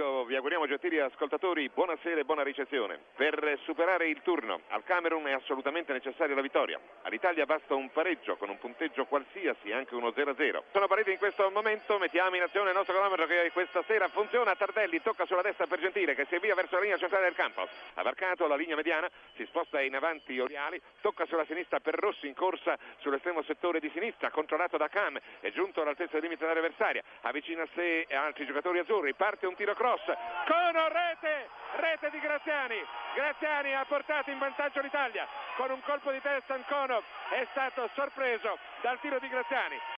Amico, vi auguriamo gentili ascoltatori buonasera e buona ricezione. Per superare il turno al Camerun è assolutamente necessaria la vittoria. All'Italia basta un pareggio con un punteggio qualsiasi, anche uno 0-0. Sono partiti in questo momento, mettiamo in azione il nostro cronometro che questa sera funziona. Tardelli tocca sulla destra per Gentile che si avvia verso la linea centrale del campo. Ha varcato la linea mediana, si sposta in avanti Oriali, tocca sulla sinistra per Rossi in corsa sull'estremo settore di sinistra, controllato da Cam, è giunto all'altezza del limite dell'area avversaria, avvicina a sé altri giocatori azzurri, parte un tiro cross, con rete, rete di Graziani, Graziani ha portato in vantaggio l'Italia, con un colpo di testa Ancono è stato sorpreso dal tiro di Graziani,